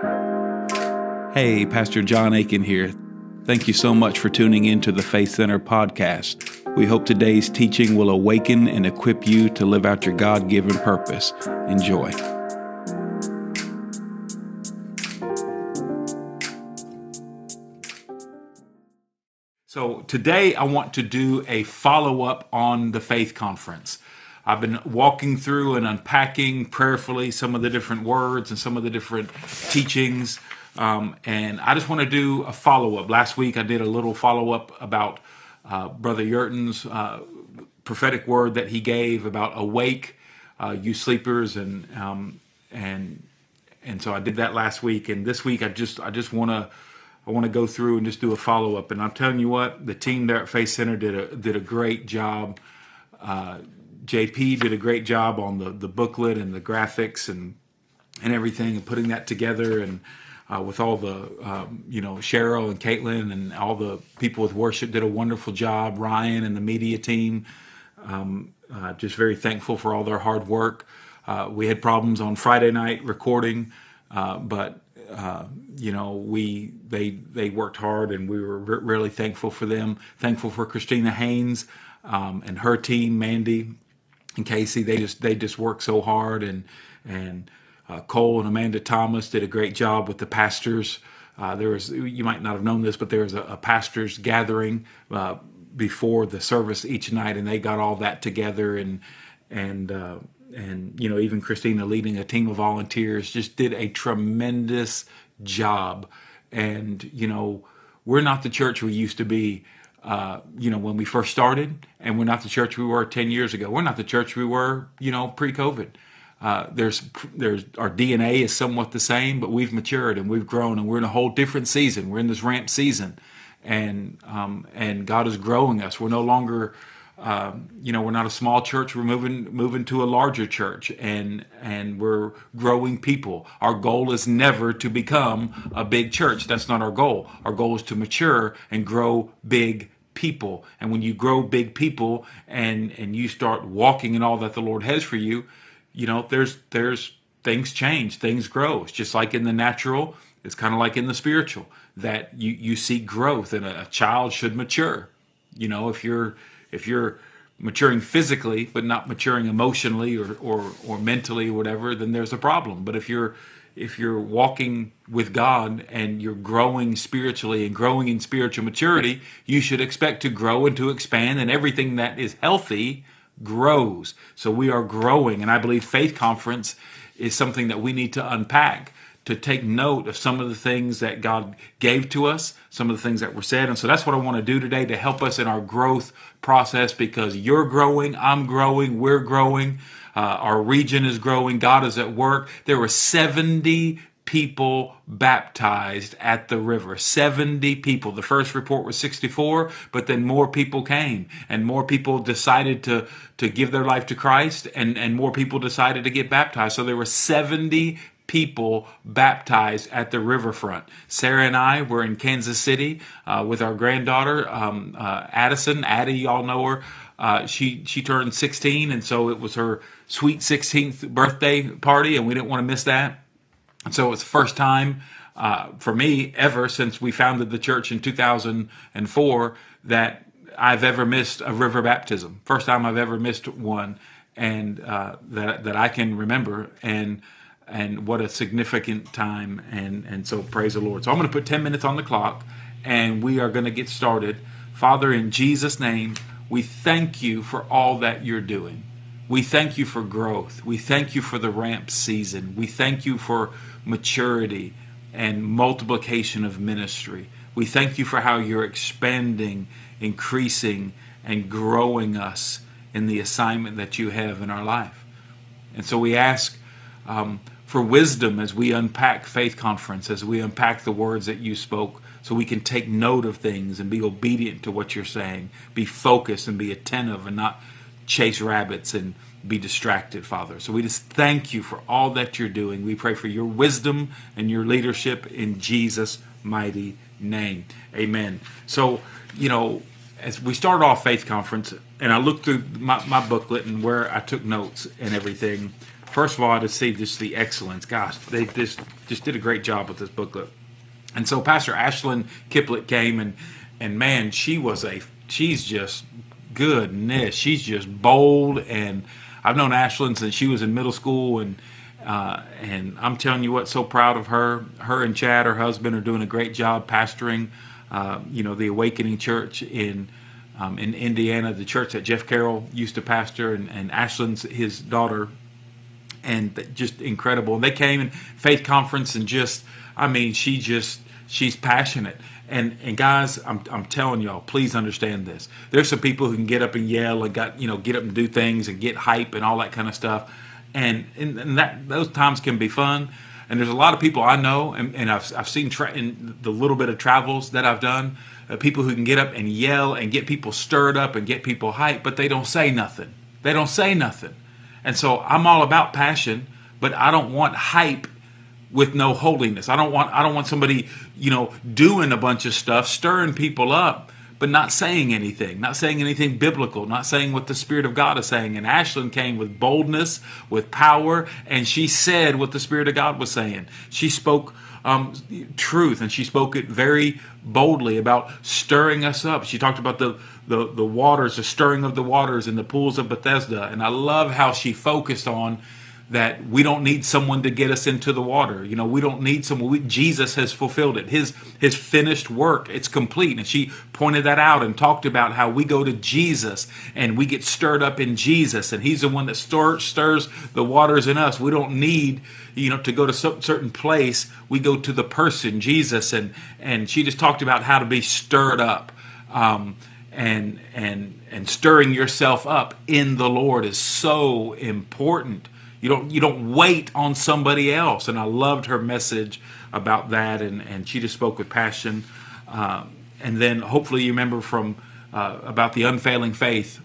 Hey, Pastor John Aitken here. Thank you so much for tuning in to the Faith Center podcast. We hope today's teaching will awaken and equip you to live out your God given purpose. Enjoy. So, today I want to do a follow up on the Faith Conference. I've been walking through and unpacking prayerfully some of the different words and some of the different teachings. Um, and I just want to do a follow up. Last week I did a little follow up about uh, Brother Yurton's uh, prophetic word that he gave about awake, uh, you sleepers, and um, and and so I did that last week. And this week I just I just want to I want to go through and just do a follow up. And I'm telling you what, the team there at Faith Center did a did a great job. Uh, JP did a great job on the the booklet and the graphics and and everything and putting that together and uh, with all the um, you know Cheryl and Caitlin and all the people with worship did a wonderful job. Ryan and the media team, um, uh, just very thankful for all their hard work. Uh, we had problems on Friday night recording, uh, but uh, you know we they they worked hard and we were re- really thankful for them. Thankful for Christina Haynes um, and her team, Mandy and Casey. They just they just work so hard and and uh, Cole and Amanda Thomas did a great job with the pastors. Uh, there was you might not have known this, but there was a, a pastors gathering uh, before the service each night, and they got all that together and and uh, and you know even Christina leading a team of volunteers just did a tremendous job. And you know we're not the church we used to be uh, you know, when we first started, and we're not the church we were 10 years ago. We're not the church we were, you know, pre-COVID. Uh, there's, there's, our DNA is somewhat the same, but we've matured and we've grown, and we're in a whole different season. We're in this ramp season, and um, and God is growing us. We're no longer, um, you know, we're not a small church. We're moving moving to a larger church, and and we're growing people. Our goal is never to become a big church. That's not our goal. Our goal is to mature and grow big people. And when you grow big people, and and you start walking in all that the Lord has for you, you know, there's there's things change, things grow. It's just like in the natural. It's kind of like in the spiritual that you you see growth, and a, a child should mature. You know, if you're if you're maturing physically but not maturing emotionally or, or, or mentally or whatever then there's a problem. But if you're if you're walking with god and you're growing spiritually and growing in spiritual maturity you should expect to grow and to expand and everything that is healthy grows. So we are growing and i believe faith conference is something that we need to unpack to take note of some of the things that God gave to us, some of the things that were said. And so that's what I want to do today to help us in our growth process because you're growing, I'm growing, we're growing, uh, our region is growing, God is at work. There were 70 people baptized at the river 70 people the first report was 64 but then more people came and more people decided to to give their life to christ and and more people decided to get baptized so there were 70 people baptized at the riverfront. Sarah and I were in Kansas City uh, with our granddaughter, um, uh, Addison. Addie, y'all know her. Uh, she she turned 16, and so it was her sweet 16th birthday party, and we didn't want to miss that. And so it was the first time uh, for me ever since we founded the church in 2004 that I've ever missed a river baptism. First time I've ever missed one, and uh, that that I can remember. And and what a significant time and and so praise the lord. So i'm going to put 10 minutes on the clock and we are going to get started. Father in jesus name we thank you for all that you're doing. We thank you for growth. We thank you for the ramp season. We thank you for maturity and multiplication of ministry. We thank you for how you're expanding increasing and growing us in the assignment that you have in our life. And so we ask um, for wisdom as we unpack Faith Conference, as we unpack the words that you spoke, so we can take note of things and be obedient to what you're saying, be focused and be attentive and not chase rabbits and be distracted, Father. So we just thank you for all that you're doing. We pray for your wisdom and your leadership in Jesus' mighty name. Amen. So, you know, as we started off Faith Conference, and I looked through my, my booklet and where I took notes and everything, first of all, to see just the excellence. Gosh, they just just did a great job with this booklet. And so Pastor Ashlyn Kiplet came and and man, she was a she's just goodness, she's just bold and I've known Ashlyn since she was in middle school and uh, and I'm telling you what, so proud of her. Her and Chad, her husband, are doing a great job pastoring, uh, you know, the Awakening Church in um, in Indiana, the church that Jeff Carroll used to pastor, and, and Ashlyn's his daughter, and just incredible. And they came and faith conference, and just, I mean, she just she's passionate. And and guys, I'm I'm telling y'all, please understand this. There's some people who can get up and yell and got you know get up and do things and get hype and all that kind of stuff, and and, and that those times can be fun. And there's a lot of people I know, and, and I've I've seen tra- in the little bit of travels that I've done uh, people who can get up and yell and get people stirred up and get people hyped, but they don't say nothing. They don't say nothing. And so I'm all about passion, but I don't want hype with no holiness. I don't want I don't want somebody, you know, doing a bunch of stuff, stirring people up, but not saying anything, not saying anything biblical, not saying what the Spirit of God is saying. And Ashlyn came with boldness, with power, and she said what the Spirit of God was saying. She spoke um, truth, and she spoke it very boldly about stirring us up. She talked about the, the the waters, the stirring of the waters in the pools of Bethesda, and I love how she focused on that we don't need someone to get us into the water. You know, we don't need someone. We, Jesus has fulfilled it. His his finished work, it's complete. And she pointed that out and talked about how we go to Jesus and we get stirred up in Jesus, and He's the one that stir, stirs the waters in us. We don't need you know to go to some certain place. We go to the person Jesus, and and she just talked about how to be stirred up. Um, and and and stirring yourself up in the Lord is so important you don't you don't wait on somebody else. And I loved her message about that, and and she just spoke with passion. Um, and then hopefully you remember from uh, about the unfailing faith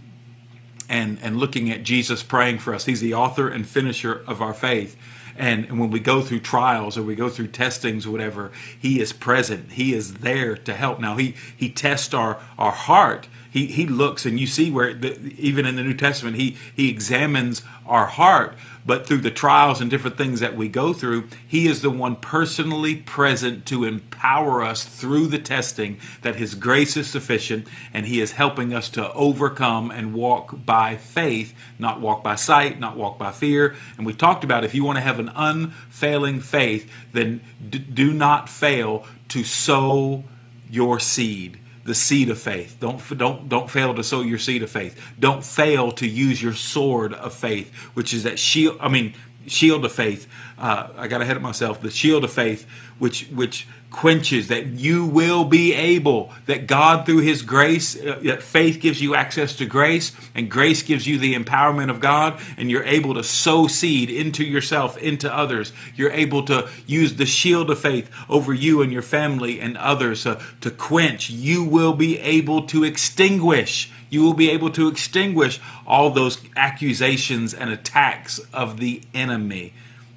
and and looking at Jesus praying for us. He's the author and finisher of our faith. And, and when we go through trials or we go through testings or whatever, he is present. He is there to help. Now he he tests our our heart. He he looks and you see where the, even in the New Testament he he examines our heart but through the trials and different things that we go through, He is the one personally present to empower us through the testing that His grace is sufficient and He is helping us to overcome and walk by faith, not walk by sight, not walk by fear. And we talked about if you want to have an unfailing faith, then d- do not fail to sow your seed the seed of faith. Don't, don't, don't fail to sow your seed of faith. Don't fail to use your sword of faith, which is that shield, I mean, shield of faith. Uh, I got ahead of myself. The shield of faith, which, which quenches, that you will be able, that God through His grace, uh, that faith gives you access to grace, and grace gives you the empowerment of God, and you're able to sow seed into yourself, into others. You're able to use the shield of faith over you and your family and others uh, to quench. You will be able to extinguish. You will be able to extinguish all those accusations and attacks of the enemy.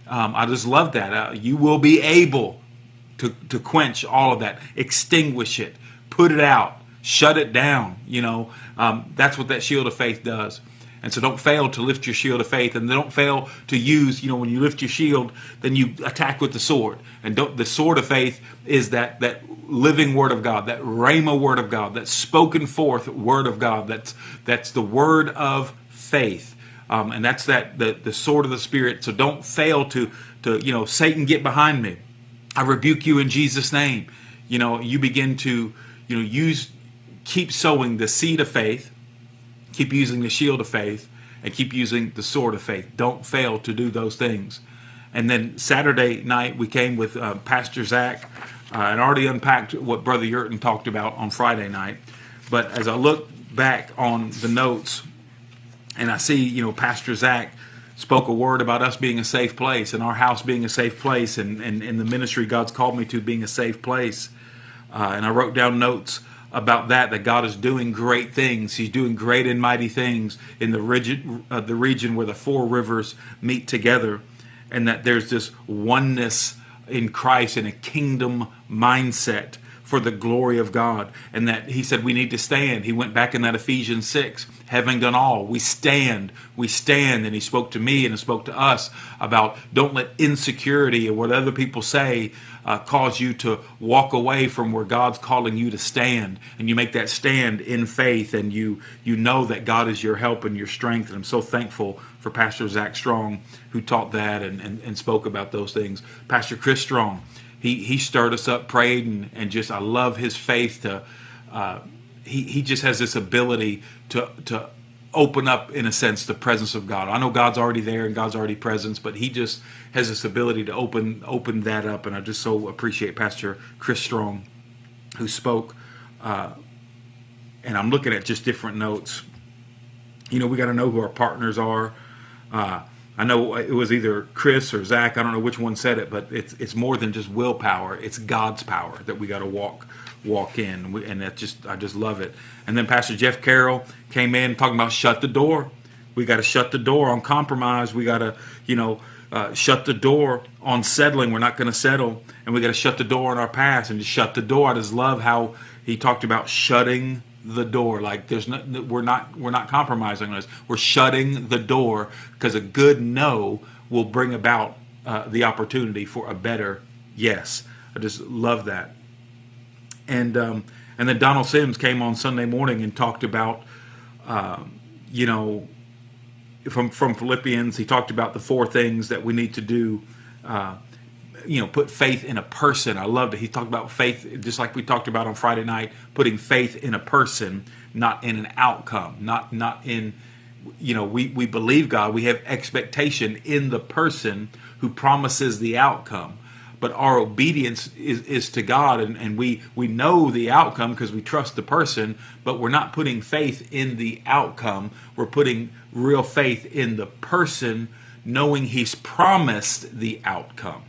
Um, I just love that. Uh, you will be able to, to quench all of that, extinguish it, put it out, shut it down. You know, um, that's what that shield of faith does. And so don't fail to lift your shield of faith and don't fail to use, you know, when you lift your shield, then you attack with the sword. And don't, the sword of faith is that, that living word of God, that rhema word of God, that spoken forth word of God. That's, that's the word of faith. Um, and that's that, the, the sword of the spirit. So don't fail to, to, you know, Satan get behind me. I rebuke you in Jesus' name. You know, you begin to, you know, use, keep sowing the seed of faith, keep using the shield of faith, and keep using the sword of faith. Don't fail to do those things. And then Saturday night, we came with uh, Pastor Zach uh, and already unpacked what Brother Yurton talked about on Friday night. But as I look back on the notes and I see, you know, Pastor Zach spoke a word about us being a safe place and our house being a safe place and, and, and the ministry God's called me to being a safe place. Uh, and I wrote down notes about that, that God is doing great things. He's doing great and mighty things in the region, uh, the region where the four rivers meet together, and that there's this oneness in Christ and a kingdom mindset for the glory of God. And that he said we need to stand. He went back in that Ephesians 6 having done all, we stand, we stand. And he spoke to me and he spoke to us about don't let insecurity or what other people say uh, cause you to walk away from where God's calling you to stand. And you make that stand in faith and you, you know that God is your help and your strength. And I'm so thankful for Pastor Zach Strong who taught that and, and, and spoke about those things. Pastor Chris Strong, he, he stirred us up, prayed, and, and just I love his faith to. Uh, he, he just has this ability to to open up in a sense the presence of God. I know God's already there and God's already present, but he just has this ability to open open that up and I just so appreciate Pastor Chris Strong who spoke uh, and I'm looking at just different notes. You know, we got to know who our partners are. Uh, I know it was either Chris or Zach. I don't know which one said it, but it's it's more than just willpower. It's God's power that we got to walk walk in, and that just I just love it. And then Pastor Jeff Carroll came in talking about shut the door. We got to shut the door on compromise. We got to you know uh, shut the door on settling. We're not going to settle, and we got to shut the door on our past and just shut the door. I just love how he talked about shutting the door. Like there's no, we're not we're not compromising on this. We're shutting the door because a good no will bring about uh, the opportunity for a better yes. I just love that and um, and then Donald Sims came on Sunday morning and talked about, uh, you know, from from Philippians. He talked about the four things that we need to do. Uh, you know, put faith in a person. I loved it. He talked about faith, just like we talked about on Friday night, putting faith in a person, not in an outcome, not not in, you know, we we believe God. We have expectation in the person who promises the outcome but our obedience is, is to God and, and we, we know the outcome because we trust the person, but we're not putting faith in the outcome. We're putting real faith in the person knowing he's promised the outcome.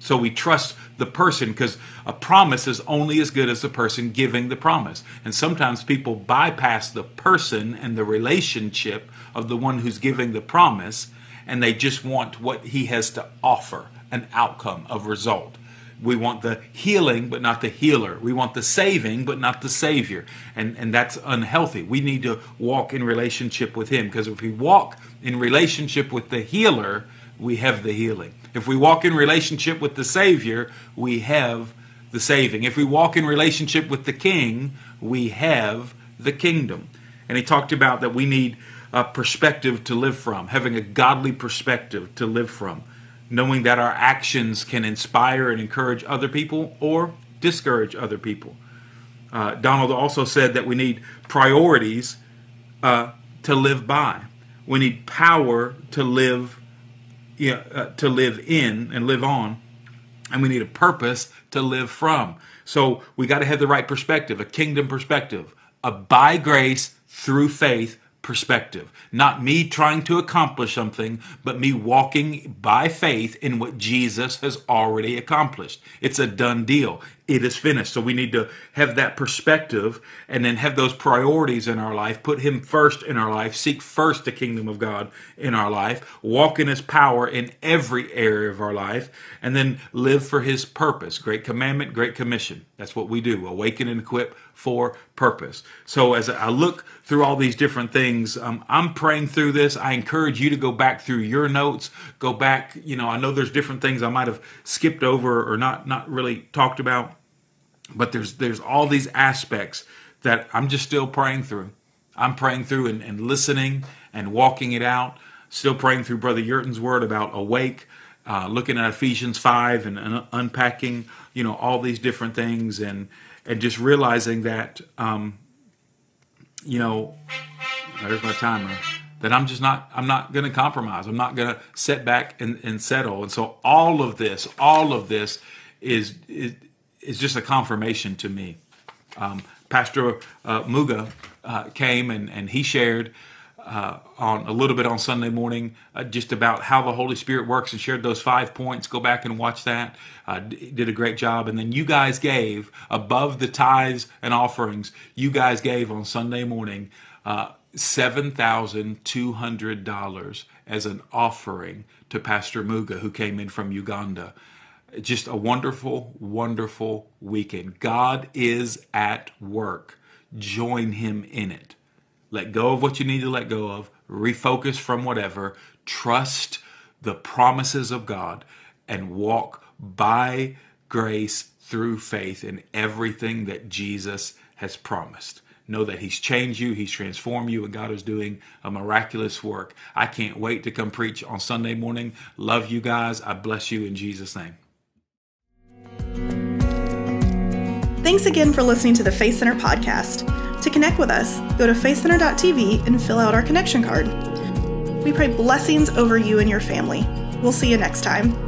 So we trust the person because a promise is only as good as the person giving the promise. And sometimes people bypass the person and the relationship of the one who's giving the promise and they just want what he has to offer an outcome of result. We want the healing, but not the healer. We want the saving, but not the savior. And, and that's unhealthy. We need to walk in relationship with him because if we walk in relationship with the healer, we have the healing. If we walk in relationship with the savior, we have the saving. If we walk in relationship with the king, we have the kingdom. And he talked about that we need a perspective to live from, having a godly perspective to live from knowing that our actions can inspire and encourage other people or discourage other people. Uh, Donald also said that we need priorities uh, to live by. We need power to live, you know, uh, to live in and live on, and we need a purpose to live from. So we got to have the right perspective, a kingdom perspective, a by grace through faith perspective. Not me trying to accomplish something, but me walking by faith in what Jesus has already accomplished. It's a done deal it is finished. So we need to have that perspective and then have those priorities in our life, put Him first in our life, seek first the kingdom of God in our life, walk in His power in every area of our life, and then live for His purpose. Great commandment, great commission. That's what we do. Awaken and equip for purpose. So as I look through all these different things, um, I'm praying through this. I encourage you to go back through your notes, go back. You know, I know there's different things I might have skipped over or not not really talked about but there's there's all these aspects that I'm just still praying through. I'm praying through and, and listening and walking it out. Still praying through Brother Yurton's word about awake, uh, looking at Ephesians five and, and, unpacking, you know, all these different things and and just realizing that, um, you know, there's my timer. That I'm just not I'm not going to compromise. I'm not going to sit back and, and settle. And so all of this, all of this is, is is just a confirmation to me. Um, Pastor uh, Muga uh, came and, and he shared uh, on a little bit on Sunday morning uh, just about how the Holy Spirit works and shared those five points. Go back and watch that. Uh, d- did a great job. And then you guys gave above the tithes and offerings. You guys gave on Sunday morning uh, seven thousand two hundred dollars as an offering to Pastor Muga who came in from Uganda just a wonderful, wonderful weekend. God is at work. Join Him in it. Let go of what you need to let go of, refocus from whatever, trust the promises of God, and walk by grace through faith in everything that Jesus has promised. Know that He's changed you, He's transformed you, and God is doing a miraculous work. I can't wait to come preach on Sunday morning. Love you guys. I bless you in Jesus' name. Thanks again for listening to the Faith Center podcast. To connect with us, go to faithcenter.tv and fill out our connection card. We pray blessings over you and your family. We'll see you next time.